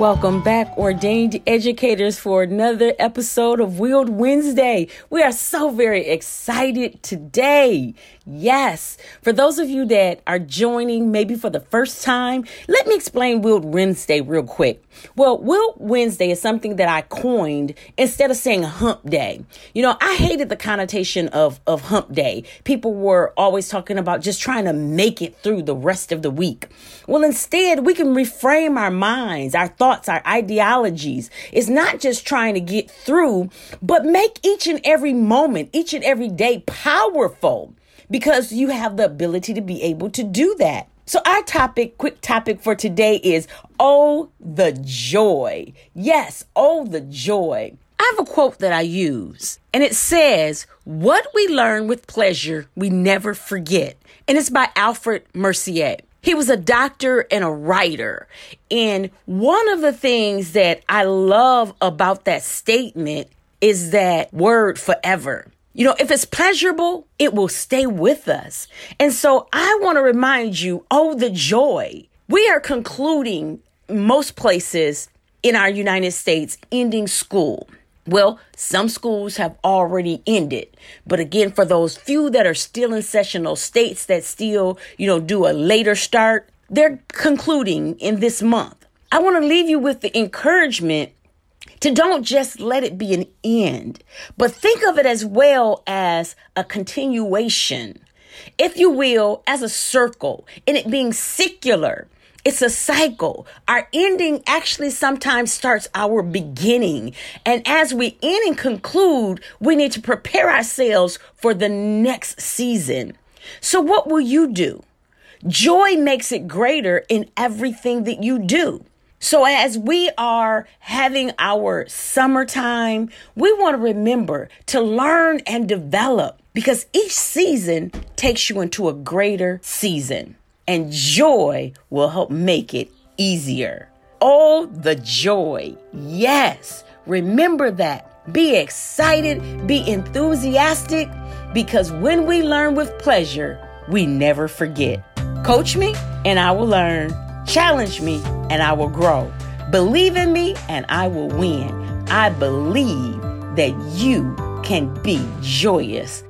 Welcome back, ordained educators, for another episode of Wield Wednesday. We are so very excited today. Yes, for those of you that are joining maybe for the first time, let me explain Wield Wednesday real quick. Well, Wield Wednesday is something that I coined instead of saying hump day. You know, I hated the connotation of, of hump day. People were always talking about just trying to make it through the rest of the week. Well, instead, we can reframe our minds, our thoughts, our ideologies. It's not just trying to get through, but make each and every moment, each and every day powerful because you have the ability to be able to do that. So, our topic, quick topic for today is Oh, the joy. Yes, oh, the joy. I have a quote that I use, and it says, What we learn with pleasure, we never forget. And it's by Alfred Mercier. He was a doctor and a writer. And one of the things that I love about that statement is that word forever. You know, if it's pleasurable, it will stay with us. And so I want to remind you, oh, the joy. We are concluding most places in our United States ending school. Well, some schools have already ended. But again, for those few that are still in session, those states that still, you know, do a later start, they're concluding in this month. I want to leave you with the encouragement to don't just let it be an end, but think of it as well as a continuation, if you will, as a circle, and it being secular. It's a cycle. Our ending actually sometimes starts our beginning. And as we end and conclude, we need to prepare ourselves for the next season. So, what will you do? Joy makes it greater in everything that you do. So, as we are having our summertime, we want to remember to learn and develop because each season takes you into a greater season, and joy will help make it easier. Oh, the joy. Yes, remember that. Be excited, be enthusiastic, because when we learn with pleasure, we never forget. Coach me, and I will learn. Challenge me and I will grow. Believe in me and I will win. I believe that you can be joyous